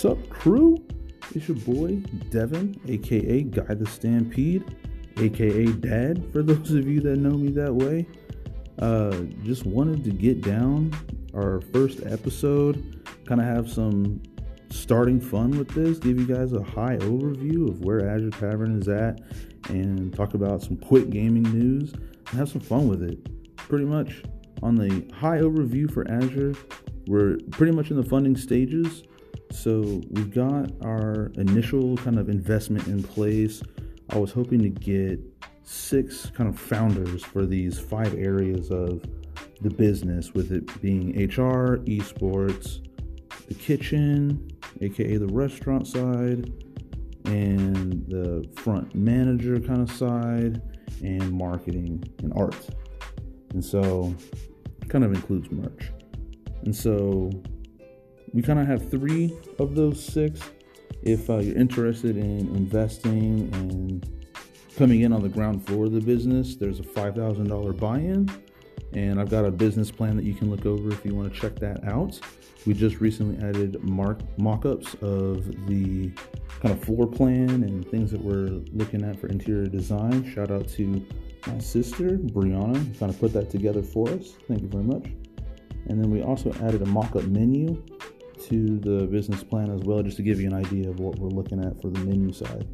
What's up, crew? It's your boy Devin, aka Guy the Stampede, aka Dad, for those of you that know me that way. Uh, just wanted to get down our first episode, kind of have some starting fun with this, give you guys a high overview of where Azure Tavern is at, and talk about some quick gaming news and have some fun with it. Pretty much on the high overview for Azure, we're pretty much in the funding stages. So we've got our initial kind of investment in place. I was hoping to get six kind of founders for these five areas of the business, with it being HR, esports, the kitchen, aka the restaurant side, and the front manager kind of side, and marketing and art. And so, kind of includes merch. And so, we kind of have three of those six. If uh, you're interested in investing and coming in on the ground floor of the business, there's a $5,000 buy in. And I've got a business plan that you can look over if you want to check that out. We just recently added mark mock-ups of the kind of floor plan and things that we're looking at for interior design. Shout out to my sister Brianna, kind of put that together for us. Thank you very much. And then we also added a mock-up menu to the business plan as well, just to give you an idea of what we're looking at for the menu side.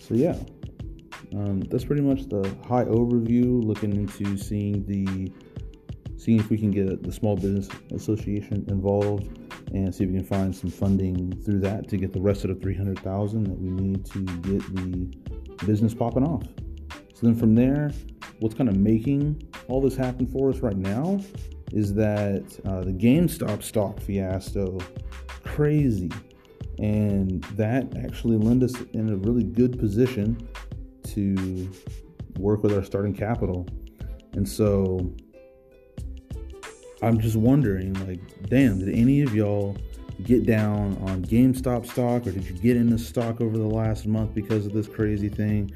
So yeah, um, that's pretty much the high overview. Looking into seeing the seeing if we can get the small business association involved and see if we can find some funding through that to get the rest of the 300,000 that we need to get the business popping off. So then from there, what's kind of making all this happen for us right now is that uh, the GameStop stock fiasco, crazy. And that actually led us in a really good position to work with our starting capital. And so I'm just wondering, like, damn, did any of y'all get down on GameStop stock or did you get into the stock over the last month because of this crazy thing?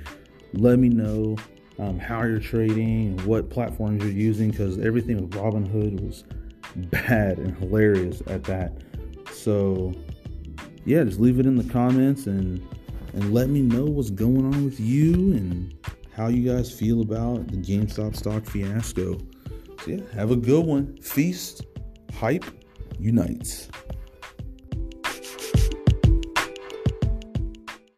Let me know um, how you're trading what platforms you're using because everything with Robinhood was bad and hilarious at that. So, yeah, just leave it in the comments and and let me know what's going on with you and how you guys feel about the GameStop stock fiasco. So, yeah, have a good one. Feast, hype, unites.